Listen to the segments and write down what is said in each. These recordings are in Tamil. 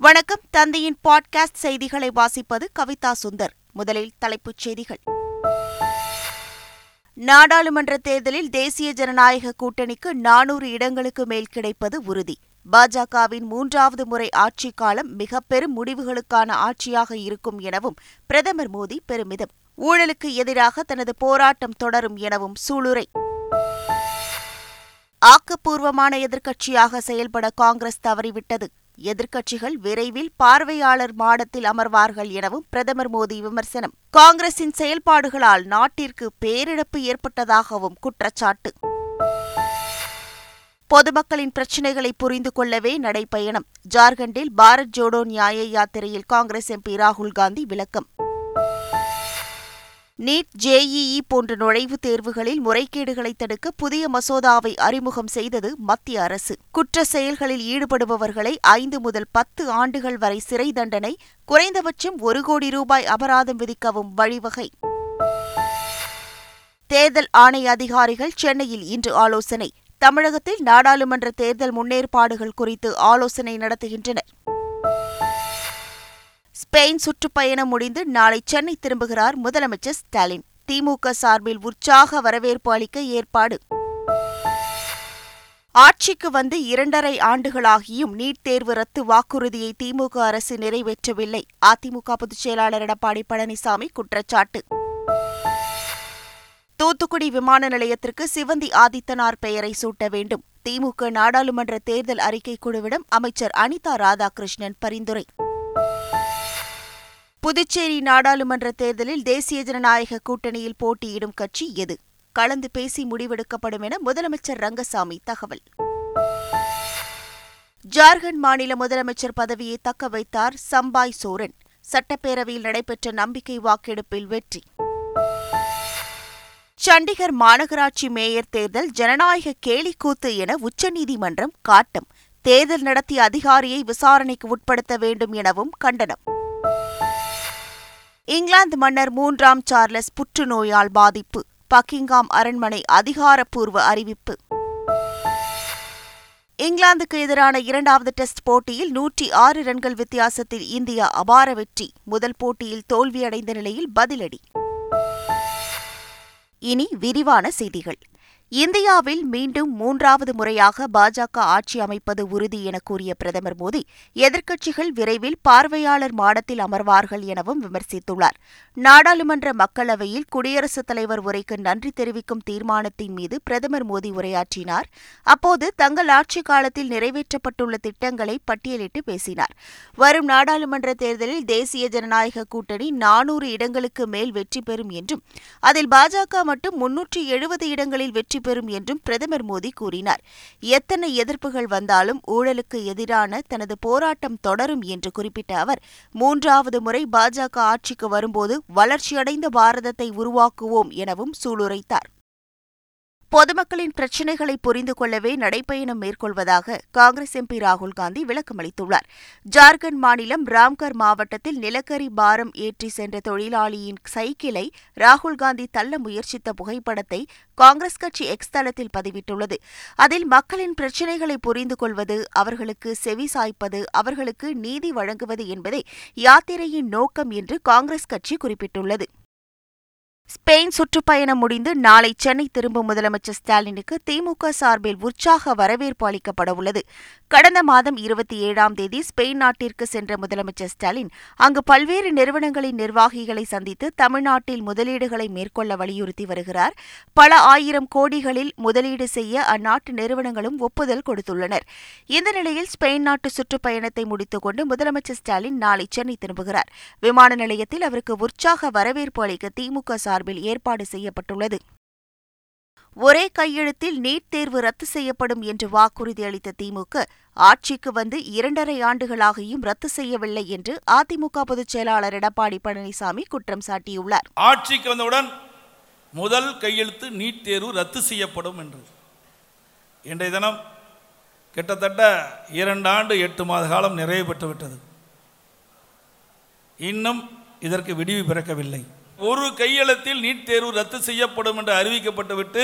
வணக்கம். தந்தையின் பாட்காஸ்ட் செய்திகளை வாசிப்பது கவிதா சுந்தர். முதலில் தலைப்புச் செய்திகள். நாடாளுமன்ற தேர்தலில் தேசிய ஜனநாயக கூட்டணிக்கு நானூறு இடங்களுக்கு மேல் கிடைப்பது உறுதி. பாஜகவின் மூன்றாவது முறை ஆட்சிக் காலம் மிக பெரும் முடிவுகளுக்கான ஆட்சியாக இருக்கும் எனவும் பிரதமர் மோடி பெருமிதம். ஊழலுக்கு எதிராக தனது போராட்டம் தொடரும் எனவும் சூளுரை. ஆக்கப்பூர்வமான எதிர்க்கட்சியாக செயல்பட காங்கிரஸ் தவறிவிட்டது. எதிர்க்கட்சிகள் விரைவில் பார்வையாளர் மாடத்தில் அமர்வார்கள் எனவும் பிரதமர் மோடி விமர்சனம். காங்கிரசின் செயல்பாடுகளால் நாட்டிற்கு பேரிழப்பு ஏற்பட்டதாகவும் குற்றச்சாட்டு. பொதுமக்களின் பிரச்சினைகளை புரிந்து கொள்ளவே நடைபயணம். ஜார்க்கண்டில் பாரத் ஜோடோ நியாய யாத்திரையில் காங்கிரஸ் எம்பி ராகுல் காந்தி விளக்கம். நீட் ஜேஇஇ போன்ற நுழைவுத் தேர்வுகளில் முறைகேடுகளை தடுக்க புதிய மசோதாவை அறிமுகம் செய்தது மத்திய அரசு. குற்ற செயல்களில் ஈடுபடுபவர்களை ஐந்து முதல் பத்து ஆண்டுகள் வரை சிறை தண்டனை குறைந்தபட்சம் ஒரு கோடி ரூபாய் அபராதம் விதிக்கவும் வழிவகை. தேர்தல் ஆணைய அதிகாரிகள் சென்னையில் இன்று ஆலோசனை. தமிழகத்தில் நாடாளுமன்ற தேர்தல் முன்னேற்பாடுகள் குறித்து ஆலோசனை நடத்துகின்றனர். ஸ்பெயின் சுற்றுப்பயணம் முடிந்து நாளை சென்னை திரும்புகிறார் முதலமைச்சர் ஸ்டாலின். திமுக சார்பில் உற்சாக வரவேற்பு அளிக்க ஏற்பாடு. ஆட்சிக்கு வந்து இரண்டரை ஆண்டுகளாகியும் நீட் தேர்வு ரத்து வாக்குறுதியை திமுக அரசு நிறைவேற்றவில்லை. அதிமுக பொதுச் செயலாளர் எடப்பாடி பழனிசாமி குற்றச்சாட்டு. தூத்துக்குடி விமான நிலையத்திற்கு சிவந்தி ஆதித்தனார் பெயரை சூட்ட வேண்டும். திமுக நாடாளுமன்ற தேர்தல் அறிக்கை குழுவிடம் அமைச்சர் அனிதா ராதாகிருஷ்ணன் பரிந்துரை. புதுச்சேரி நாடாளுமன்ற தேர்தலில் தேசிய ஜனநாயக கூட்டணியில் போட்டியிடும் கட்சி எது? கலந்து பேசி முடிவெடுக்கப்படும் என முதலமைச்சர் ரங்கசாமி தகவல். ஜார்க்கண்ட் மாநில முதலமைச்சர் பதவியை தக்க வைத்தார் சம்பாய் சோரன். சட்டப்பேரவையில் நடைபெற்ற நம்பிக்கை வாக்கெடுப்பில் வெற்றி. சண்டிகர் மாநகராட்சி மேயர் தேர்தல் ஜனநாயக கேலிக்கூத்து என உச்சநீதிமன்றம் காட்டம். தேர்தல் நடத்திய அதிகாரியை விசாரணைக்கு உட்படுத்த வேண்டும் எனவும் கண்டனம். இங்கிலாந்து மன்னர் மூன்றாம் சார்லஸ் புற்றுநோயால் பாதிப்பு. பக்கிங்காம் அரண்மனை அதிகாரப்பூர்வ அறிவிப்பு. இங்கிலாந்துக்கு எதிரான இரண்டாவது டெஸ்ட் போட்டியில் நூற்றி ஆறு ரன்கள் வித்தியாசத்தில் இந்தியா அபார வெற்றி. முதல் போட்டியில் தோல்வியடைந்த நிலையில் பதிலடி. இனி விரிவான செய்திகள். இந்தியாவில் மீண்டும் மூன்றாவது முறையாக பாஜக ஆட்சி அமைப்பது உறுதி என கூறிய பிரதமர் மோடி எதிர்க்கட்சிகள் விரைவில் பார்வையாளர் மாடத்தில் அமர்வார்கள் எனவும் விமர்சித்துள்ளார். நாடாளுமன்ற மக்களவையில் குடியரசுத் தலைவர் உரைக்கு நன்றி தெரிவிக்கும் தீர்மானத்தின் மீது பிரதமர் மோடி உரையாற்றினார். அப்போது தங்கள் ஆட்சிக் காலத்தில் நிறைவேற்றப்பட்டுள்ள திட்டங்களை பட்டியலிட்டு பேசினார். வரும் நாடாளுமன்ற தேர்தலில் தேசிய ஜனநாயக கூட்டணி நானூறு இடங்களுக்கு மேல் வெற்றி பெறும் என்றும் அதில் பாஜக மட்டும் முன்னூற்றி எழுபது இடங்களில் வெற்றி பெறும் என்றும் பிரதமர் மோடி கூறினார். எத்தனை எதிர்ப்புகள் வந்தாலும் ஊழலுக்கு எதிரான தனது போராட்டம் தொடரும் என்று குறிப்பிட்ட அவர் மூன்றாவது முறை பாஜக ஆட்சிக்கு வரும்போது வளர்ச்சியடைந்த பாரதத்தை உருவாக்குவோம் எனவும் சூளுரைத்தார். பொதுமக்களின் பிரச்சினைகளை புரிந்து கொள்ளவே நடைப்பயணம் மேற்கொள்வதாக காங்கிரஸ் எம்பி ராகுல் காந்தி விளக்கமளித்துள்ளார் ஜார்க்கண்ட் மாநிலம் ராம்கர் மாவட்டத்தில் நிலக்கரி பாரம் ஏற்றி சென்ற தொழிலாளியின் சைக்கிளை ராகுல் காந்தி தள்ள முயற்சித்த புகைப்படத்தை காங்கிரஸ் கட்சி எக்ஸ் தளத்தில் பதிவிட்டுள்ளது. அதில் மக்களின் பிரச்சினைகளை புரிந்து கொள்வது அவர்களுக்கு செவி சாய்ப்பது அவர்களுக்கு நீதி வழங்குவது என்பதே யாத்திரையின் நோக்கம் என்று காங்கிரஸ் கட்சி குறிப்பிட்டுள்ளது. ஸ்பெயின் சுற்றுப்பயணம் முடிந்து நாளை சென்னை திரும்பும் முதலமைச்சர் ஸ்டாலினுக்கு திமுக சார்பில் உற்சாக வரவேற்பு அளிக்கப்பட உள்ளது. கடந்த மாதம் இருபத்தி ஏழாம் தேதி ஸ்பெயின் நாட்டிற்கு சென்ற முதலமைச்சர் ஸ்டாலின் அங்கு பல்வேறு நிறுவனங்களின் நிர்வாகிகளை சந்தித்து தமிழ்நாட்டில் முதலீடுகளை மேற்கொள்ள வலியுறுத்தி வருகிறார். பல ஆயிரம் கோடிகளில் முதலீடு செய்ய அந்நாட்டு நிறுவனங்களும் ஒப்புதல் கொடுத்துள்ளனர். இந்த நிலையில் ஸ்பெயின் நாட்டு சுற்றுப்பயணத்தை முடித்துக் கொண்டு முதலமைச்சர் ஸ்டாலின் நாளை சென்னை திரும்புகிறார். விமான நிலையத்தில் அவருக்கு உற்சாக வரவேற்பு அளிக்க திமுக சார்பில் ஏற்பாடு செய்யப்பட்டுள்ளது. ஒரே கையெழுத்தில் நீட் தேர்வு ரத்து செய்யப்படும் என்று வாக்குறுதி அளித்த திமுக ஆட்சிக்கு வந்து இரண்டரை ஆண்டுகளாகியும் ரத்து செய்யவில்லை என்று அதிமுக பொதுச் செயலாளர் எடப்பாடி பழனிசாமி குற்றம் சாட்டியுள்ளார். ஆட்சிக்கு வந்தவுடன் முதல் கையெழுத்து நீட் தேர்வு ரத்து செய்யப்படும் என்று இன்றைய தினம் கிட்டத்தட்ட இரண்டு ஆண்டு எட்டு மாத காலம் நிறைவு பெற்று விட்டது இன்னும் இதற்கு விடிவு பிறக்கவில்லை. ஒரு கையெழுத்தில் நீட் தேர்வு ரத்து செய்யப்படும் என்று அறிவிக்கப்பட்டு விட்டு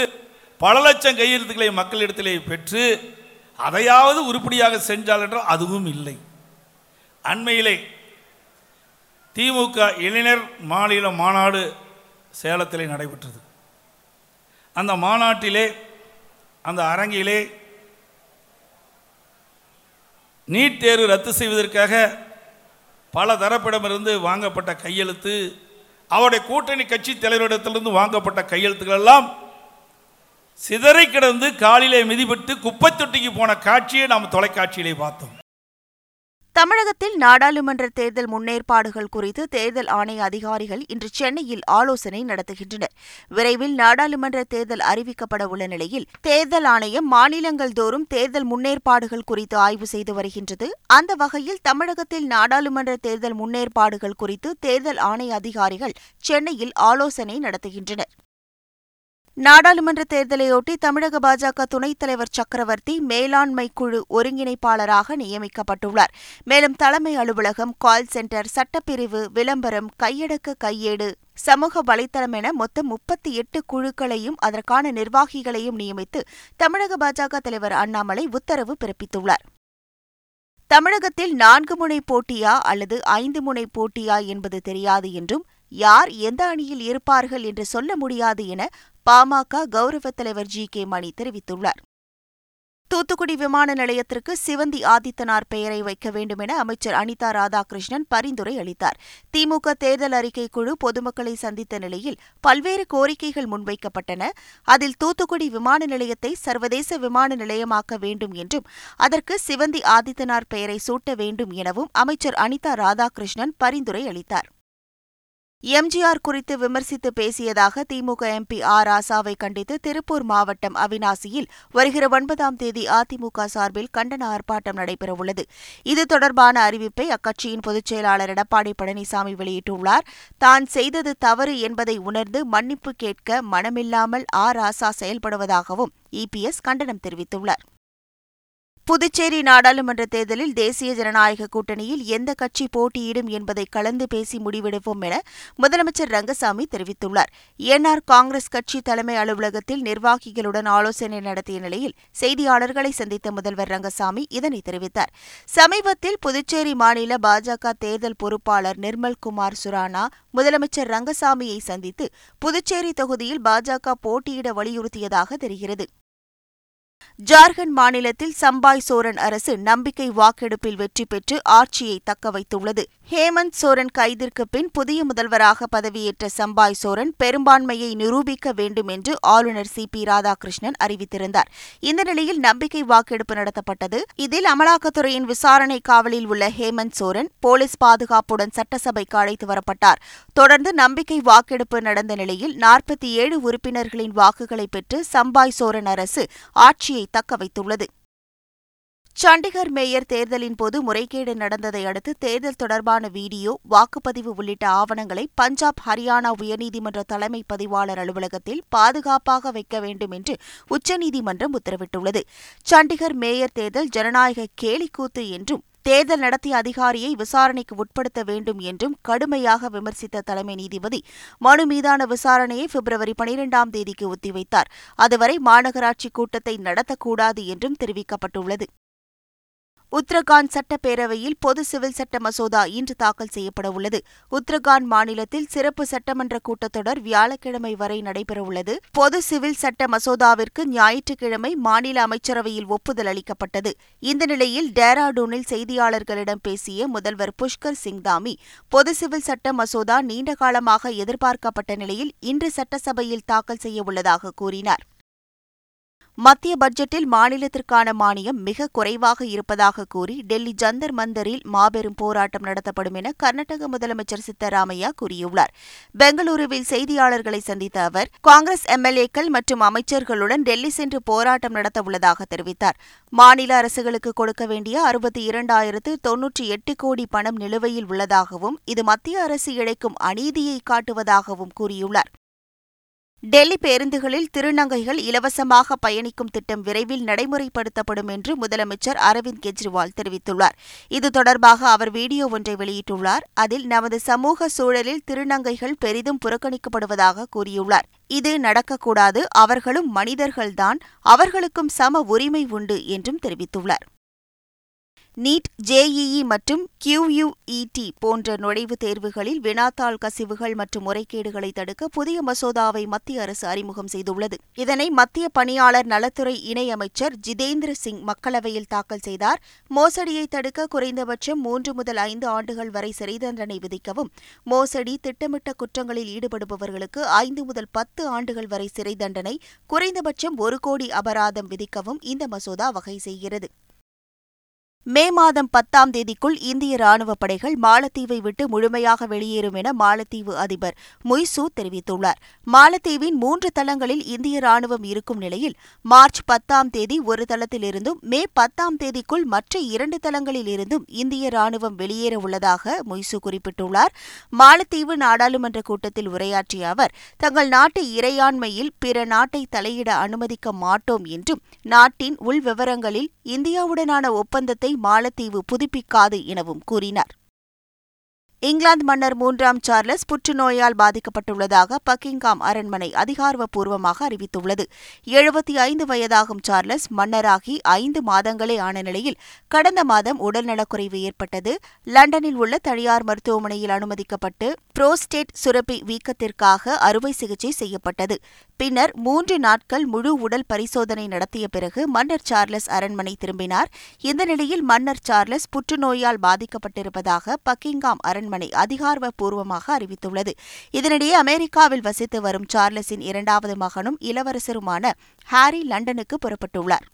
பல லட்சம் கையெழுத்துக்களை மக்களிடத்திலே பெற்று அதையாவது உருப்படியாக செஞ்சால் என்றால் அதுவும் இல்லை. அண்மையிலே திமுக இளைஞர் மாநில மாநாடு சேலத்திலே நடைபெற்றது. அந்த மாநாட்டிலே அந்த அரங்கிலே நீட் தேர்வு ரத்து செய்வதற்காக பல தரப்பிடமிருந்து வாங்கப்பட்ட கையெழுத்து அவருடைய கூட்டணி கட்சி தலைவரிடத்திலிருந்து வாங்கப்பட்ட கையெழுத்துக்கள் எல்லாம் சிதறை கிடந்து காலிலே மிதிபட்டு குப்பை தொட்டிக்கு போன காட்சியை நாம் தொலைக்காட்சியிலே பார்த்தோம். தமிழகத்தில் நாடாளுமன்ற தேர்தல் முன்னேற்பாடுகள் குறித்து தேர்தல் ஆணைய அதிகாரிகள் இன்று சென்னையில் ஆலோசனை நடத்துகின்றனர். விரைவில் நாடாளுமன்ற தேர்தல் அறிவிக்கப்பட உள்ள நிலையில் தேர்தல் ஆணையம் மாநிலங்கள் தோறும் தேர்தல் முன்னேற்பாடுகள் குறித்து ஆய்வு செய்து வருகின்றது. அந்த வகையில் தமிழகத்தில் நாடாளுமன்ற தேர்தல் முன்னேற்பாடுகள் குறித்து தேர்தல் ஆணைய அதிகாரிகள் சென்னையில் ஆலோசனை நடத்துகின்றனர். நாடாளுமன்ற தேர்தலையொட்டி தமிழக பாஜக துணைத் தலைவர் சக்கரவர்த்தி மேலாண்மை குழு ஒருங்கிணைப்பாளராக நியமிக்கப்பட்டுள்ளார். மேலும் தலைமை அலுவலகம் கால் சென்டர் சட்டப்பிரிவு விளம்பரம் கையடக்க கையேடு சமூக வலைதளம் என மொத்தம் முப்பத்தி எட்டு குழுக்களையும் அதற்கான நிர்வாகிகளையும் நியமித்து தமிழக பாஜக தலைவர் அண்ணாமலை உத்தரவு பிறப்பித்துள்ளார். தமிழகத்தில் நான்கு முனை போட்டியா அல்லது ஐந்து முனை போட்டியா என்பது தெரியாது என்றும் யார் எந்த அணியில் இருப்பார்கள் என்று சொல்ல முடியாது என பாமக கௌரவ தலைவர் ஜி. கே. மணி தெரிவித்துள்ளார். தூத்துக்குடி விமான நிலையத்திற்கு சிவந்தி ஆதித்தனார் பெயரை வைக்க வேண்டும் என அமைச்சர் அனிதா ராதாகிருஷ்ணன் பரிந்துரை அளித்தார். திமுக தேர்தல் அறிக்கை குழு பொதுமக்களை சந்தித்த நிலையில் பல்வேறு கோரிக்கைகள் முன்வைக்கப்பட்டன. அதில் தூத்துக்குடி விமான நிலையத்தை சர்வதேச விமான நிலையமாக்க வேண்டும் என்றும் அதற்கு சிவந்தி ஆதித்தனார் பெயரை சூட்ட வேண்டும் எனவும் அமைச்சர் அனிதா ராதாகிருஷ்ணன் பரிந்துரை அளித்தார். எம்ஜிஆர் குறித்து விமர்சித்து பேசியதாக திமுக எம்பி ஆர் ராசாவை கண்டித்து திருப்பூர் மாவட்டம் அவினாசியில் வருகிற ஒன்பதாம் தேதி அதிமுக சார்பில் கண்டன ஆர்ப்பாட்டம் நடைபெறவுள்ளது. இது தொடர்பான அறிவிப்பை அக்கட்சியின் பொதுச் செயலாளர் எடப்பாடி பழனிசாமி வெளியிட்டுள்ளார். தான் செய்தது தவறு என்பதை உணர்ந்து மன்னிப்பு கேட்க மனமில்லாமல் ஆர் ராசா செயல்படுவதாகவும் இபிஎஸ் கண்டனம் தெரிவித்துள்ளார். புதுச்சேரி நாடாளுமன்ற தேர்தலில் தேசிய ஜனநாயக கூட்டணியில் எந்த கட்சி போட்டியிடும் என்பதை கலந்து பேசி முடிவெடுப்போம் என முதலமைச்சர் ரங்கசாமி தெரிவித்துள்ளார். என்ஆர் காங்கிரஸ் கட்சி தலைமை அலுவலகத்தில் நிர்வாகிகளுடன் ஆலோசனை நடத்திய நிலையில் செய்தியாளர்களை சந்தித்த முதல்வர் ரங்கசாமி இதனை தெரிவித்தார். சமீபத்தில் புதுச்சேரி மாநில பாஜக தேர்தல் பொறுப்பாளர் நிர்மல்குமார் சுரானா முதலமைச்சர் ரங்கசாமியை சந்தித்து புதுச்சேரி தொகுதியில் பாஜக போட்டியிட வலியுறுத்தியதாக தெரிகிறது. ஜார்க்கண்ட் மாநிலத்தில் சம்பாய் சோரன் அரசு நம்பிக்கை வாக்கெடுப்பில் வெற்றி பெற்று ஆட்சியை தக்க வைத்துள்ளது. ஹேமந்த் சோரன் கைதிற்கு பின் புதிய முதல்வராக பதவியேற்ற சம்பாய் சோரன் பெரும்பான்மையை நிரூபிக்க வேண்டும் என்று ஆளுநர் சி. பி. ராதாகிருஷ்ணன் அறிவித்திருந்தார். இந்த நிலையில் நம்பிக்கை வாக்கெடுப்பு நடத்தப்பட்டது. இதில் அமலாக்கத்துறையின் விசாரணை காவலில் உள்ள ஹேமந்த் சோரன் போலீஸ் பாதுகாப்புடன் சட்டசபைக்கு அழைத்து வரப்பட்டார். தொடர்ந்து நம்பிக்கை வாக்கெடுப்பு நடந்த நிலையில் நாற்பத்தி ஏழு உறுப்பினர்களின் வாக்குகளை பெற்று சம்பாய் சோரன் அரசு ஆட்சியை தக்க வைத்துள்ளது சண்டிகர் மேயர் தேர்தலின் போது முறைகேடு நடந்ததை அடுத்து தேர்தல் தொடர்பான வீடியோ வாக்குப்பதிவு உள்ளிட்ட ஆவணங்களை பஞ்சாப் ஹரியானா உயர்நீதிமன்ற தலைமை பதிவாளர் அலுவலகத்தில் பாதுகாப்பாக வைக்க வேண்டும் என்று உச்சநீதிமன்றம் உத்தரவிட்டுள்ளது. சண்டிகர் மேயர் தேர்தல் ஜனநாயக கேலிக்கூத்து என்றும் தேர்தல் நடத்திய அதிகாரியை விசாரணைக்கு உட்படுத்த வேண்டும் என்றும் கடுமையாக விமர்சித்த தலைமை நீதிபதி மனு மீதான விசாரணையை பிப்ரவரி பனிரெண்டாம் தேதிக்கு ஒத்திவைத்தார். அதுவரை மாநகராட்சி கூட்டத்தை நடத்தக்கூடாது என்றும் தெரிவிக்கப்பட்டுள்ளது. உத்தரகாண்ட் சட்டப்பேரவையில் பொது சிவில் சட்ட மசோதா இன்று தாக்கல் செய்யப்பட உள்ளது உத்தரகாண்ட் மாநிலத்தில் சிறப்பு சட்டமன்ற கூட்டத்தொடர் வியாழக்கிழமை வரை நடைபெறவுள்ளது. பொது சிவில் சட்ட மசோதாவிற்கு ஞாயிற்றுக்கிழமை மாநில அமைச்சரவையில் ஒப்புதல் அளிக்கப்பட்டது. இந்த நிலையில் டேராடூனில் செய்தியாளர்களிடம் பேசிய முதல்வர் புஷ்கர் சிங் தாமி பொது சிவில் சட்ட மசோதா நீண்ட காலமாக எதிர்பார்க்கப்பட்ட நிலையில் இன்று சட்டசபையில் தாக்கல் செய்யவுள்ளதாக கூறினார். மத்திய பட்ஜெட்டில் மாநிலத்திற்கான மானியம் மிக குறைவாக இருப்பதாக கூறி டெல்லி ஜந்தர் மந்தரில் மாபெரும் போராட்டம் நடத்தப்படும் என கர்நாடக முதலமைச்சர் சித்தராமையா கூறியுள்ளார். பெங்களூருவில் செய்தியாளர்களை சந்தித்த அவர் காங்கிரஸ் எம்எல்ஏக்கள் மற்றும் அமைச்சர்களுடன் டெல்லி சென்று போராட்டம் நடத்தவுள்ளதாக தெரிவித்தார். மாநில அரசுகளுக்கு கொடுக்க வேண்டிய அறுபத்தி இரண்டாயிரத்து தொன்னூற்றி எட்டு கோடி பணம் நிலுவையில் உள்ளதாகவும் இது மத்திய அரசு இழைக்கும் அநீதியை காட்டுவதாகவும் கூறியுள்ளார். டெல்லி பேருந்துகளில் திருநங்கைகள் இலவசமாக பயணிக்கும் திட்டம் விரைவில் நடைமுறைப்படுத்தப்படும் என்று முதலமைச்சர் அரவிந்த் கெஜ்ரிவால் தெரிவித்துள்ளார். இது தொடர்பாக அவர் வீடியோ ஒன்றை வெளியிட்டுள்ளார். அதில் நமது சமூக சூழலில் திருநங்கைகள் பெரிதும் புறக்கணிக்கப்படுவதாக கூறியுள்ளார். இது நடக்கக்கூடாது. அவர்களும் மனிதர்கள்தான். அவர்களுக்கும் சம உரிமை உண்டு என்றும் தெரிவித்துள்ளார். நீட் ஜேஇஇ மற்றும் கியூயுஇடி போன்ற நுழைவுத் தேர்வுகளில் வினாத்தாள் கசிவுகள் மற்றும் முறைகேடுகளை தடுக்க புதிய மசோதாவை மத்திய அரசு அறிமுகம் செய்துள்ளது. இதனை மத்திய பணியாளர் நலத்துறை இணையமைச்சர் ஜிதேந்திர சிங் மக்களவையில் தாக்கல் செய்தார். மோசடியை தடுக்க குறைந்தபட்சம் மூன்று முதல் ஐந்து ஆண்டுகள் வரை சிறை தண்டனை விதிக்கவும் மோசடி திட்டமிட்ட குற்றங்களில் ஈடுபடுபவர்களுக்கு ஐந்து முதல் பத்து ஆண்டுகள் வரை சிறை தண்டனை குறைந்தபட்சம் ஒரு கோடி அபராதம் விதிக்கவும் இந்த மசோதா வகை செய்கிறது. மே மாதம் பத்தாம் தேதிக்குள் இந்திய ராணுவ படைகள் மாலத்தீவை விட்டு முழுமையாக வெளியேறும் என மாலத்தீவு அதிபர் மொய்சு தெரிவித்துள்ளார். மாலத்தீவின் மூன்று தளங்களில் இந்திய ராணுவம் இருக்கும் நிலையில் மார்ச் பத்தாம் தேதி ஒரு தளத்திலிருந்தும் மே பத்தாம் தேதிக்குள் மற்ற இரண்டு தளங்களில் இருந்தும் இந்திய ராணுவம் வெளியேற உள்ளதாக முய்சு குறிப்பிட்டுள்ளார். மாலத்தீவு நாடாளுமன்ற கூட்டத்தில் உரையாற்றிய அவர் தங்கள் நாட்டு இறையாண்மையில் பிற நாட்டை தலையிட அனுமதிக்க மாட்டோம் என்றும் நாட்டின் உள்விவரங்களில் இந்தியாவுடனான ஒப்பந்தத்தை மாலத்தீவு புதுப்பிக்காது எனவும் கூறினார். இங்கிலாந்து மன்னர் மூன்றாம் சார்லஸ் புற்றுநோயால் பாதிக்கப்பட்டுள்ளதாக பக்கிங்காம் அரண்மனை அதிகாரப்பூர்வமாக அறிவித்துள்ளது. எழுபத்தி ஐந்து வயதாகும் சார்லஸ் மன்னராகி ஐந்து மாதங்களே ஆன நிலையில் கடந்த மாதம் உடல்நலக்குறைவு ஏற்பட்டது. லண்டனில் உள்ள தனியார் மருத்துவமனையில் அனுமதிக்கப்பட்டு புரோஸ்டேட் சுரப்பி வீக்கத்திற்காக அறுவை சிகிச்சை செய்யப்பட்டது. பின்னர் மூன்று நாட்கள் முழு உடல் பரிசோதனை நடத்திய பிறகு மன்னர் சார்லஸ் அரண்மனை திரும்பினார். இந்த நிலையில் மன்னர் சார்லஸ் புற்றுநோயால் பாதிக்கப்பட்டிருப்பதாக பக்கிங்காம் அரண்மனை அதிகாரப்பூர்வமாக அறிவித்துள்ளது. இதனிடையே அமெரிக்காவில் வசித்து வரும் சார்லஸின் இரண்டாவது மகனும் இளவரசருமான ஹாரி லண்டனுக்கு புறப்பட்டுள்ளார்.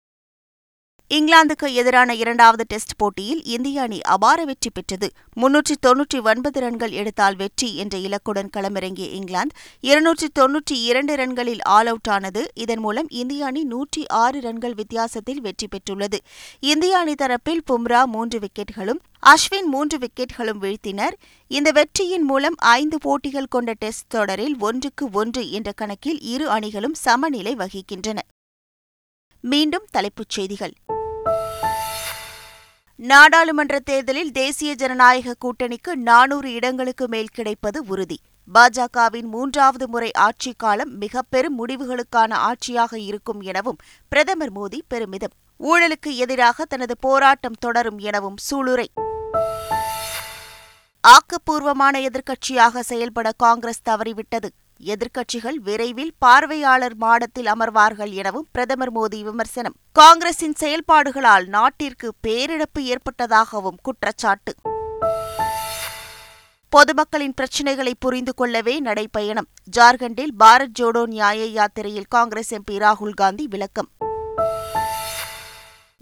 இங்கிலாந்துக்கு எதிரான இரண்டாவது டெஸ்ட் போட்டியில் இந்திய அணி அபார வெற்றி பெற்றது. முன்னூற்றி தொன்னூற்றி ஒன்பது ரன்கள் எடுத்தால் வெற்றி என்ற இலக்குடன் களமிறங்கிய இங்கிலாந்து இருநூற்றி தொன்னூற்றி இரண்டு ரன்களில் ஆல் அவுட் ஆனது. இதன் மூலம் இந்திய அணி நூற்றி ஆறு ரன்கள் வித்தியாசத்தில் வெற்றி பெற்றுள்ளது. இந்திய அணி தரப்பில் பும்ரா மூன்று விக்கெட்டுகளும் அஸ்வின் மூன்று விக்கெட்டுகளும் வீழ்த்தினர். இந்த வெற்றியின் மூலம் ஐந்து போட்டிகள் கொண்ட டெஸ்ட் தொடரில் ஒன்றுக்கு ஒன்று என்ற கணக்கில் இரு அணிகளும் சமநிலை வகிக்கின்றன. மீண்டும் தலைப்புச் செய்திகள். நாடாளுமன்ற தேர்தலில் தேசிய ஜனநாயக கூட்டணிக்கு நானூறு இடங்களுக்கு மேல் கிடைப்பது உறுதி. பாஜகவின் மூன்றாவது முறை ஆட்சி காலம் மிக பெரும் முடிவுகளுக்கான ஆட்சியாக இருக்கும் எனவும் பிரதமர் மோடி பெருமிதம். ஊழலுக்கு எதிராக தனது போராட்டம் தொடரும் எனவும் சூளுரை. ஆக்கப்பூர்வமான எதிர்க்கட்சியாக செயல்பட காங்கிரஸ் தவறிவிட்டது. எதிர்க்கட்சிகள் விரைவில் பார்வையாளர் மாடத்தில் அமர்வார்கள் எனவும் பிரதமர் மோடி விமர்சனம். காங்கிரசின் செயல்பாடுகளால் நாட்டிற்கு பேரிழப்பு ஏற்பட்டதாகவும் குற்றச்சாட்டு. பொதுமக்களின் பிரச்சினைகளை புரிந்து கொள்ளவே நடைபயணம். ஜார்க்கண்டில் பாரத் ஜோடோ நியாய யாத்திரையில் காங்கிரஸ் எம்பி ராகுல் காந்தி விளக்கம்.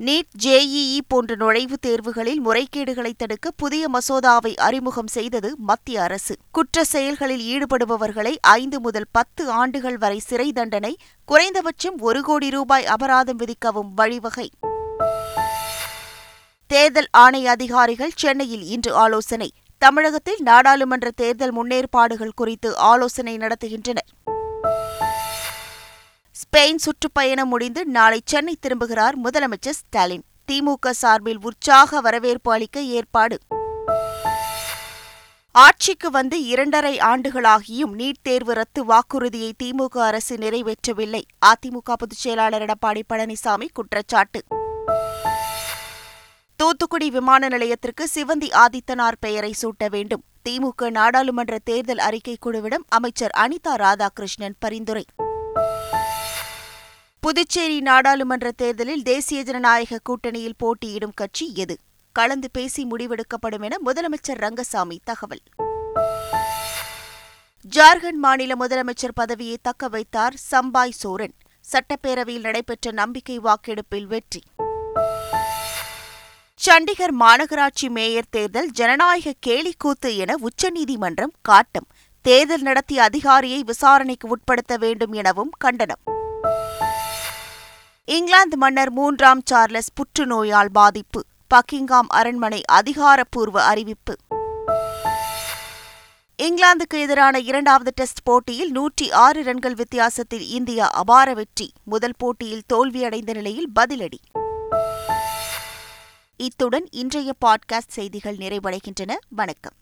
நீட் ஜேஇஇ போன்ற நுழைவுத் தேர்வுகளில் முறைகேடுகளை தடுக்க புதிய மசோதாவை அறிமுகம் செய்தது மத்திய அரசு. குற்ற செயல்களில் ஈடுபடுபவர்களை ஐந்து முதல் பத்து ஆண்டுகள் வரை சிறை தண்டனை குறைந்தபட்சம் ஒரு கோடி ரூபாய் அபராதம் விதிக்கவும் வழிவகை. தேர்தல் ஆணைய அதிகாரிகள் சென்னையில் இன்று ஆலோசனை. தமிழகத்தில் நாடாளுமன்ற தேர்தல் முன்னேற்பாடுகள் குறித்து ஆலோசனை நடத்துகின்றனர். ஸ்பெயின் சுற்றுப்பயணம் முடிந்து நாளை சென்னை திரும்புகிறார் முதலமைச்சர் ஸ்டாலின். திமுக சார்பில் உற்சாக வரவேற்பு அளிக்க ஏற்பாடு. ஆட்சிக்கு வந்து இரண்டரை ஆண்டுகளாகியும் நீட் தேர்வு ரத்து வாக்குறுதியை திமுக அரசு நிறைவேற்றவில்லை. அதிமுக பொதுச் செயலாளர் எடப்பாடி பழனிசாமி குற்றச்சாட்டு. தூத்துக்குடி விமான நிலையத்திற்கு சிவந்தி ஆதித்தனார் பெயரை சூட்ட வேண்டும். திமுக நாடாளுமன்ற தேர்தல் அறிக்கை குழுவிடம் அமைச்சர் அனிதா ராதாகிருஷ்ணன் பரிந்துரை. புதுச்சேரி நாடாளுமன்ற தேர்தலில் தேசிய ஜனநாயக கூட்டணியில் போட்டியிடும் கட்சி எது? கலந்து பேசி முடிவெடுக்கப்படும் என முதலமைச்சர் ரங்கசாமி தகவல். ஜார்க்கண்ட் மாநில முதலமைச்சர் பதவியை தக்க வைத்தார் சம்பாய் சோரன். சட்டப்பேரவையில் நடைபெற்ற நம்பிக்கை வாக்கெடுப்பில் வெற்றி. சண்டிகர் மாநகராட்சி மேயர் தேர்தல் ஜனநாயக கேலிக்கூத்து என உச்சநீதிமன்றம் காட்டம். தேர்தல் நடத்திய அதிகாரியை விசாரணைக்கு உட்படுத்த வேண்டும் எனவும் கண்டனம். இங்கிலாந்து மன்னர் மூன்றாம் சார்லஸ் புற்றுநோயால் பாதிப்பு. பக்கிங்காம் அரண்மனை அதிகாரப்பூர்வ அறிவிப்பு. இங்கிலாந்துக்கு எதிரான இரண்டாவது டெஸ்ட் போட்டியில் நூற்றி ஆறு ரன்கள் வித்தியாசத்தில் இந்தியா அபார வெற்றி. முதல் போட்டியில் தோல்வியடைந்த நிலையில் பதிலடி. இத்துடன் இன்றைய பாட்காஸ்ட் செய்திகள் நிறைவடைகின்றன. வணக்கம்.